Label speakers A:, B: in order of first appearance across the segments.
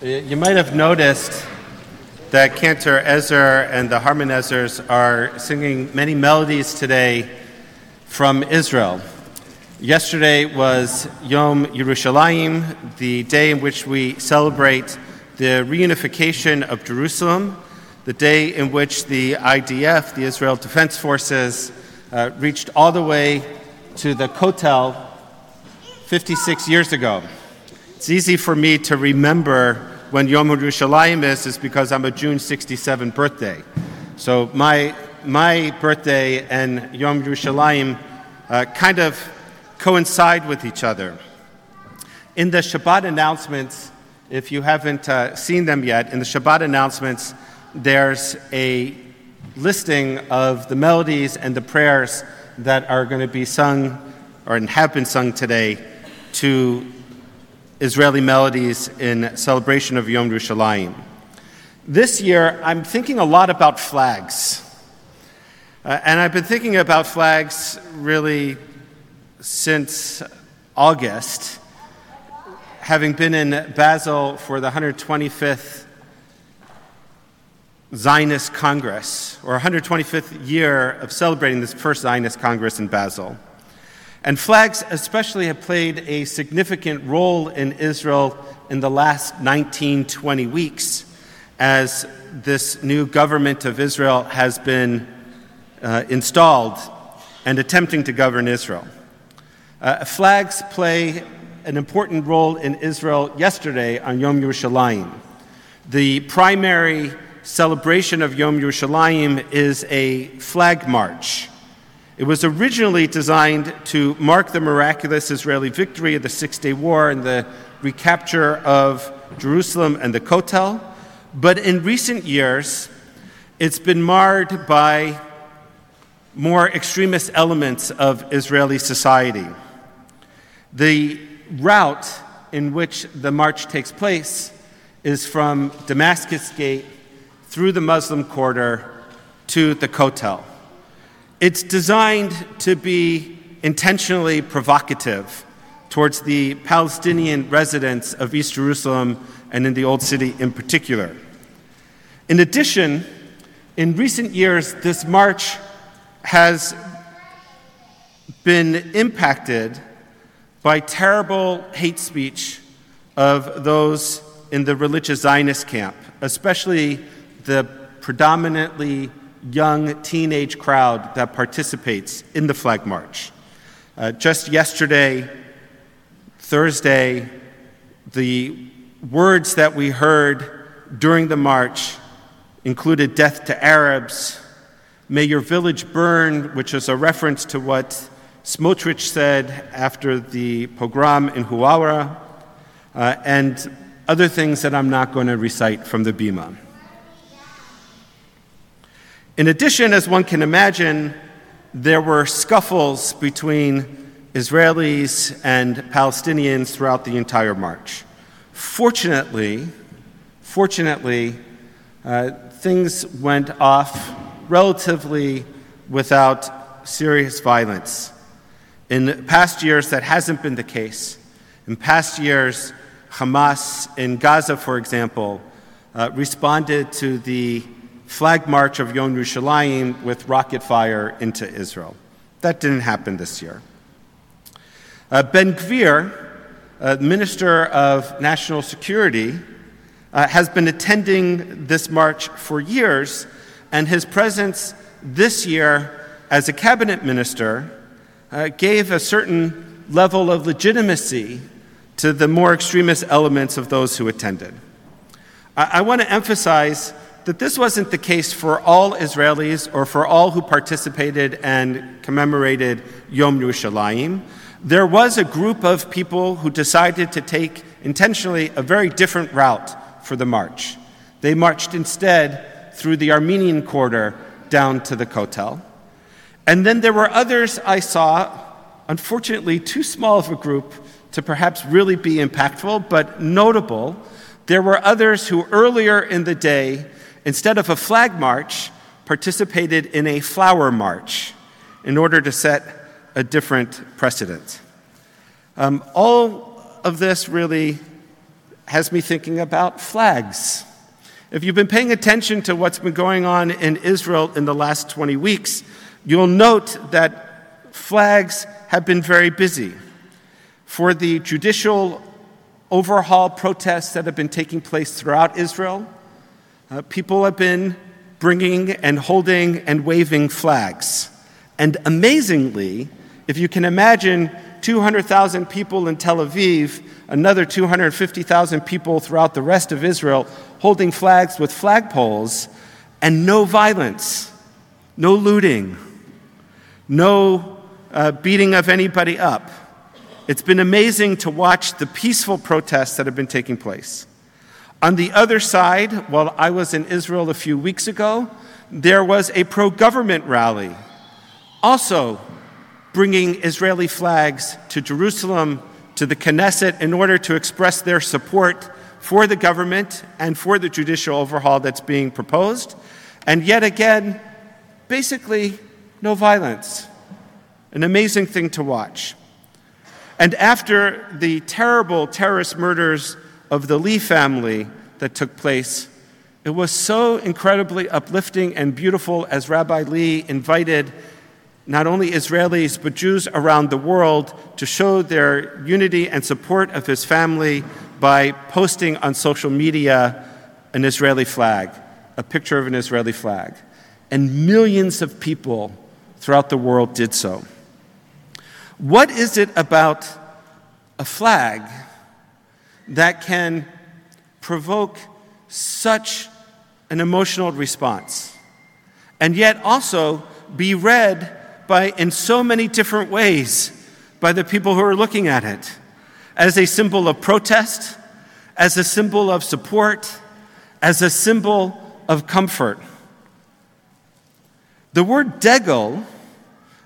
A: You might have noticed that Cantor Ezer and the Harmonizers are singing many melodies today from Israel. Yesterday was Yom Yerushalayim, the day in which we celebrate the reunification of Jerusalem, the day in which the IDF, the Israel Defense Forces, uh, reached all the way to the Kotel 56 years ago. It's easy for me to remember when Yom Yerushalayim is, is because I'm a June 67 birthday. So my, my birthday and Yom Yerushalayim uh, kind of coincide with each other. In the Shabbat announcements, if you haven't uh, seen them yet, in the Shabbat announcements, there's a listing of the melodies and the prayers that are going to be sung or have been sung today to Israeli melodies in celebration of Yom Yerushalayim. This year, I'm thinking a lot about flags. Uh, and I've been thinking about flags really since August, having been in Basel for the 125th Zionist Congress, or 125th year of celebrating this first Zionist Congress in Basel. And flags, especially, have played a significant role in Israel in the last 19, 20 weeks as this new government of Israel has been uh, installed and attempting to govern Israel. Uh, flags play an important role in Israel yesterday on Yom Yerushalayim. The primary celebration of Yom Yerushalayim is a flag march it was originally designed to mark the miraculous Israeli victory of the Six Day War and the recapture of Jerusalem and the Kotel, but in recent years, it's been marred by more extremist elements of Israeli society. The route in which the march takes place is from Damascus Gate through the Muslim quarter to the Kotel. It's designed to be intentionally provocative towards the Palestinian residents of East Jerusalem and in the Old City in particular. In addition, in recent years, this march has been impacted by terrible hate speech of those in the religious Zionist camp, especially the predominantly young teenage crowd that participates in the flag march. Uh, just yesterday, Thursday, the words that we heard during the march included death to Arabs, may your village burn, which is a reference to what Smotrich said after the pogrom in Huwara, uh, and other things that I'm not going to recite from the Bima. In addition, as one can imagine, there were scuffles between Israelis and Palestinians throughout the entire march. Fortunately, fortunately, uh, things went off relatively without serious violence. In past years, that hasn't been the case. In past years, Hamas in Gaza, for example, uh, responded to the flag march of Yom Yerushalayim with rocket fire into Israel. That didn't happen this year. Uh, ben Gvir, uh, Minister of National Security, uh, has been attending this march for years, and his presence this year as a cabinet minister uh, gave a certain level of legitimacy to the more extremist elements of those who attended. I, I want to emphasize that this wasn't the case for all Israelis or for all who participated and commemorated Yom Yerushalayim. There was a group of people who decided to take intentionally a very different route for the march. They marched instead through the Armenian quarter down to the Kotel. And then there were others I saw, unfortunately, too small of a group to perhaps really be impactful, but notable. There were others who earlier in the day instead of a flag march, participated in a flower march in order to set a different precedent. Um, all of this really has me thinking about flags. If you've been paying attention to what's been going on in Israel in the last 20 weeks, you'll note that flags have been very busy. For the judicial overhaul protests that have been taking place throughout Israel, uh, people have been bringing and holding and waving flags. And amazingly, if you can imagine 200,000 people in Tel Aviv, another 250,000 people throughout the rest of Israel holding flags with flagpoles, and no violence, no looting, no uh, beating of anybody up. It's been amazing to watch the peaceful protests that have been taking place. On the other side, while I was in Israel a few weeks ago, there was a pro government rally, also bringing Israeli flags to Jerusalem, to the Knesset, in order to express their support for the government and for the judicial overhaul that's being proposed. And yet again, basically, no violence. An amazing thing to watch. And after the terrible terrorist murders of the Dee family that took place, it was so incredibly uplifting and beautiful as Rabbi Dee invited not only Israelis, but Jews around the world to show their unity and support of his family by posting on social media an Israeli flag, a picture of an Israeli flag. And millions of people throughout the world did so. What is it about a flag that can provoke such an emotional response and yet also be read by, in so many different ways by the people who are looking at it as a symbol of protest, as a symbol of support, as a symbol of comfort. The word degel,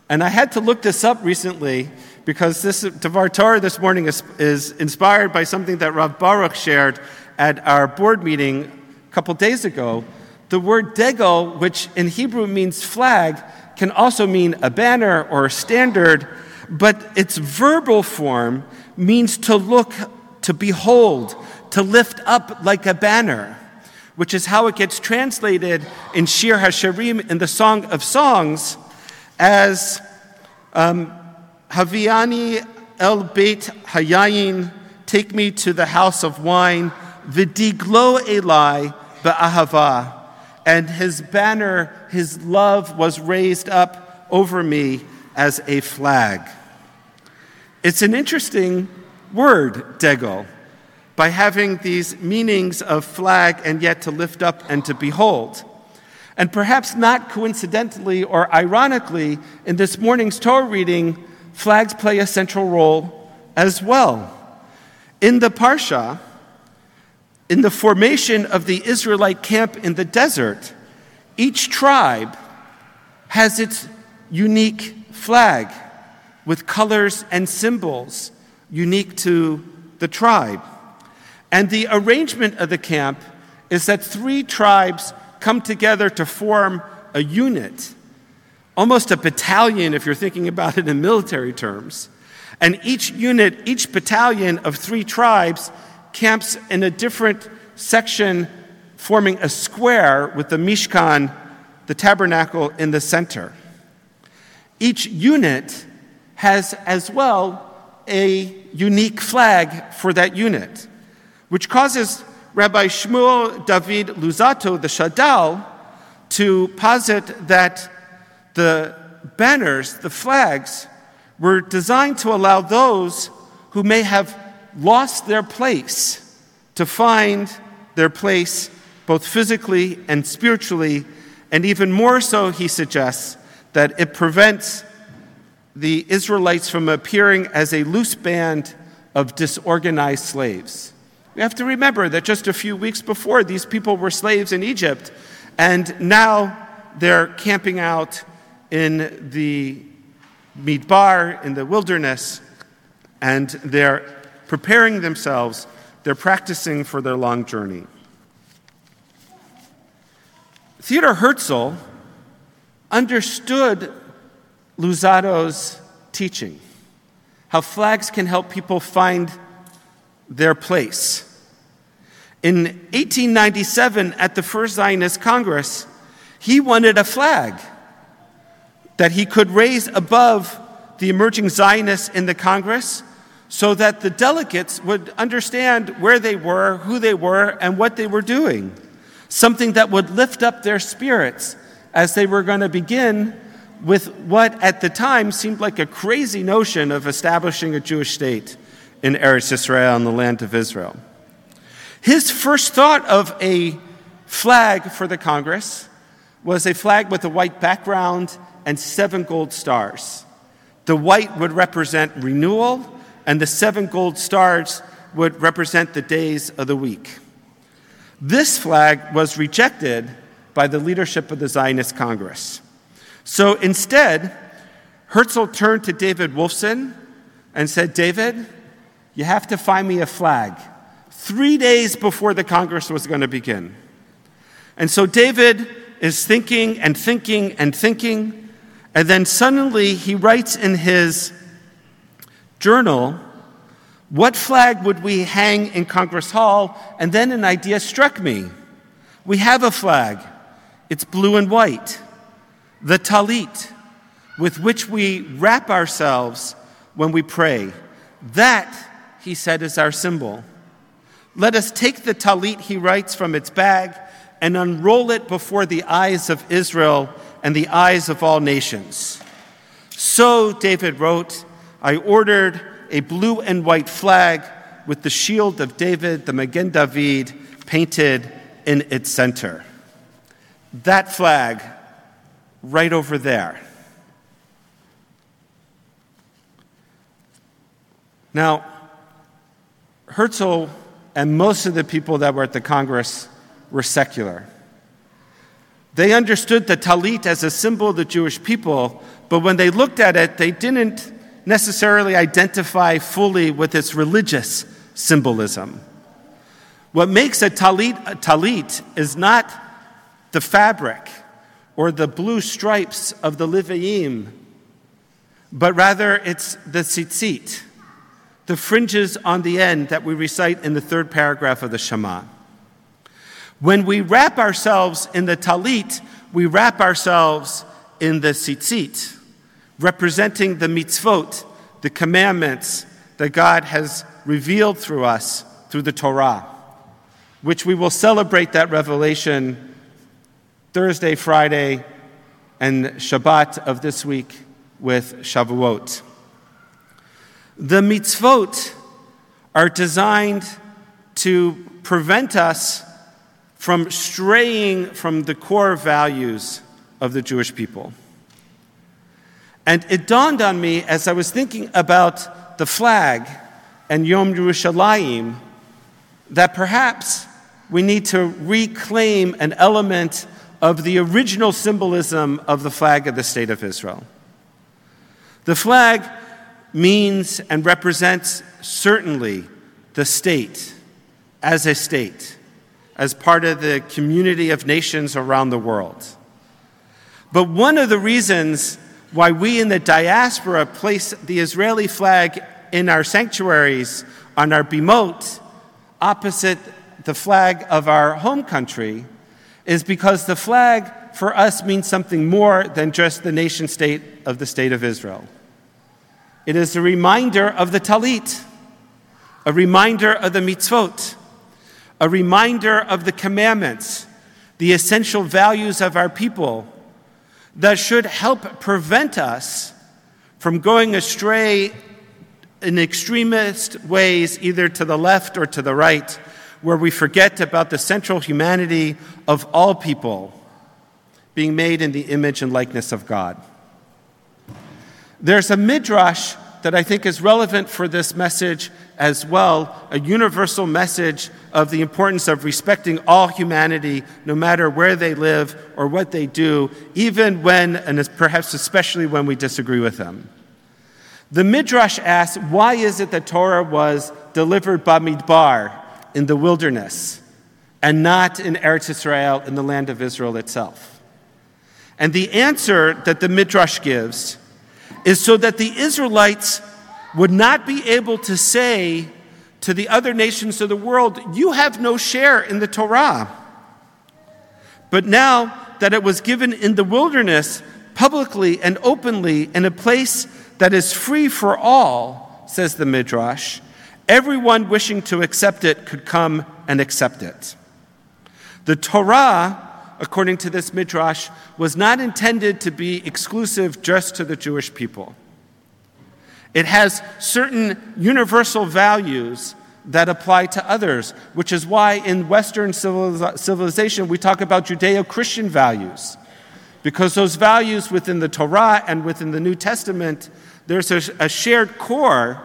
A: and I had to look this up recently because this Devar Torah this morning is, is inspired by something that Rav Baruch shared at our board meeting a couple days ago. The word degel, which in Hebrew means flag, can also mean a banner or a standard, but its verbal form means to look, to behold, to lift up like a banner, which is how it gets translated in Shir HaShirim in the Song of Songs as um, Haviani el Beit Hayayin, take me to the house of wine, Vidiglo Eli Ba'ahava and his banner, his love, was raised up over me as a flag. It's an interesting word, degel, by having these meanings of flag and yet to lift up and to behold. And perhaps not coincidentally or ironically, in this morning's Torah reading, flags play a central role as well. In the Parsha, in the formation of the Israelite camp in the desert, each tribe has its unique flag with colors and symbols unique to the tribe. And the arrangement of the camp is that three tribes come together to form a unit, almost a battalion if you're thinking about it in military terms. And each unit, each battalion of three tribes camps in a different section forming a square with the Mishkan, the tabernacle, in the center. Each unit has as well a unique flag for that unit, which causes Rabbi Shmuel David Luzzatto, the Shadal, to posit that the banners, the flags, were designed to allow those who may have lost their place to find their place both physically and spiritually, and even more so, he suggests that it prevents the Israelites from appearing as a loose band of disorganized slaves. We have to remember that just a few weeks before, these people were slaves in Egypt, and now they're camping out in the Midbar, in the wilderness, and they're preparing themselves they're practicing for their long journey. Theodor Herzl understood Luzzatto's teaching, how flags can help people find their place. In 1897, at the First Zionist Congress, he wanted a flag that he could raise above the emerging Zionists in the Congress so that the delegates would understand where they were, who they were, and what they were doing. Something that would lift up their spirits as they were going to begin with what at the time seemed like a crazy notion of establishing a Jewish state in Eretz Israel, in the land of Israel. His first thought of a flag for the Congress was a flag with a white background and seven gold stars. The white would represent renewal, and the seven gold stars would represent the days of the week. This flag was rejected by the leadership of the Zionist Congress. So instead, Herzl turned to David Wolffsohn and said, David, you have to find me a flag. Three days before the Congress was going to begin. And so David is thinking and thinking and thinking, and then suddenly he writes in his journal, What flag would we hang in Congress Hall? And then an idea struck me. We have a flag, it's blue and white the talit with which we wrap ourselves when we pray. That, he said, is our symbol. Let us take the talit, he writes, from its bag and unroll it before the eyes of Israel and the eyes of all nations. So, David wrote, I ordered a blue and white flag with the shield of David, the Magen David, painted in its center. That flag right over there. Now, Herzl and most of the people that were at the Congress were secular. They understood the talit as a symbol of the Jewish people, but when they looked at it, they didn't necessarily identify fully with its religious symbolism. What makes a talit a talit is not the fabric or the blue stripes of the Leviim, but rather it's the tzitzit, the fringes on the end that we recite in the third paragraph of the Shema. When we wrap ourselves in the talit, we wrap ourselves in the tzitzit, representing the mitzvot, the commandments that God has revealed through us through the Torah, which we will celebrate that revelation Thursday, Friday, and Shabbat of this week with Shavuot. The mitzvot are designed to prevent us from straying from the core values of the Jewish people. And it dawned on me as I was thinking about the flag and Yom Yerushalayim that perhaps we need to reclaim an element of the original symbolism of the flag of the State of Israel. The flag means and represents certainly the state as a state, as part of the community of nations around the world. But one of the reasons why we in the diaspora place the Israeli flag in our sanctuaries on our bimot opposite the flag of our home country is because the flag for us means something more than just the nation state of the state of Israel. It is a reminder of the talit, a reminder of the mitzvot, a reminder of the commandments, the essential values of our people that should help prevent us from going astray in extremist ways, either to the left or to the right where we forget about the central humanity of all people being made in the image and likeness of God. There's a midrash that I think is relevant for this message as well, a universal message of the importance of respecting all humanity, no matter where they live or what they do, even when, and perhaps especially when we disagree with them. The midrash asks, why is it that Torah was delivered by Midbar, in the wilderness and not in Eretz Israel, in the land of Israel itself? And the answer that the Midrash gives is so that the Israelites would not be able to say to the other nations of the world, You have no share in the Torah. But now that it was given in the wilderness, publicly and openly, in a place that is free for all, says the Midrash, everyone wishing to accept it could come and accept it. The Torah, according to this Midrash, was not intended to be exclusive just to the Jewish people. It has certain universal values that apply to others, which is why in Western civilization we talk about Judeo Christian values. Because those values within the Torah and within the New Testament, there's a, a shared core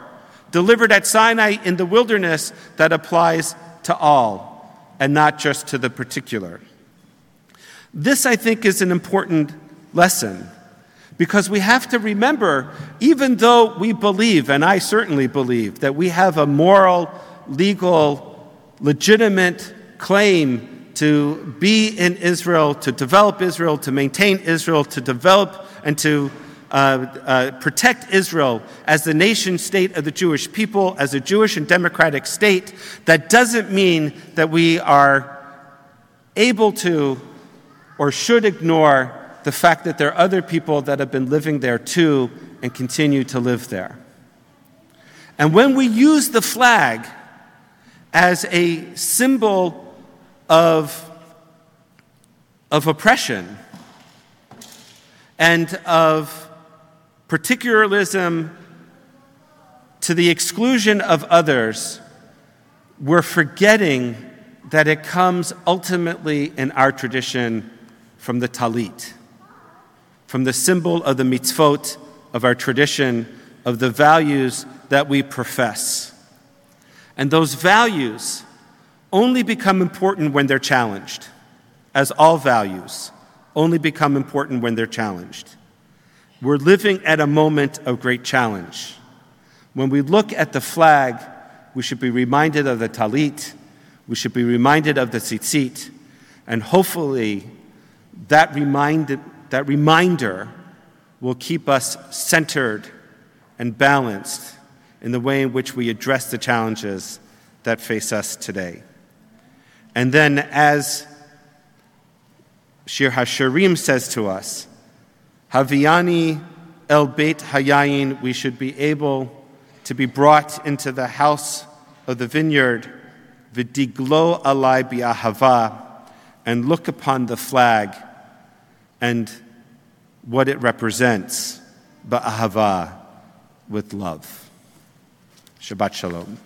A: delivered at Sinai in the wilderness that applies to all and not just to the particular. This, I think, is an important lesson because we have to remember, even though we believe, and I certainly believe, that we have a moral, legal, legitimate claim to be in Israel, to develop Israel, to maintain Israel, to develop and to uh, uh, protect Israel as the nation state of the Jewish people, as a Jewish and democratic state, that doesn't mean that we are able to or should ignore the fact that there are other people that have been living there too and continue to live there. And when we use the flag as a symbol of, of oppression and of particularism to the exclusion of others, we're forgetting that it comes ultimately in our tradition from the Talit from the symbol of the mitzvot of our tradition, of the values that we profess. And those values only become important when they're challenged, as all values only become important when they're challenged. We're living at a moment of great challenge. When we look at the flag, we should be reminded of the talit, we should be reminded of the tzitzit, and hopefully that reminded that reminder will keep us centered and balanced in the way in which we address the challenges that face us today. And then, as Shir HaShirim says to us, Haviani el Beit Hayayin, we should be able to be brought into the house of the vineyard, Vidiglo alai bi'ahava, and look upon the flag and what it represents, ba'ahava, with love. Shabbat Shalom.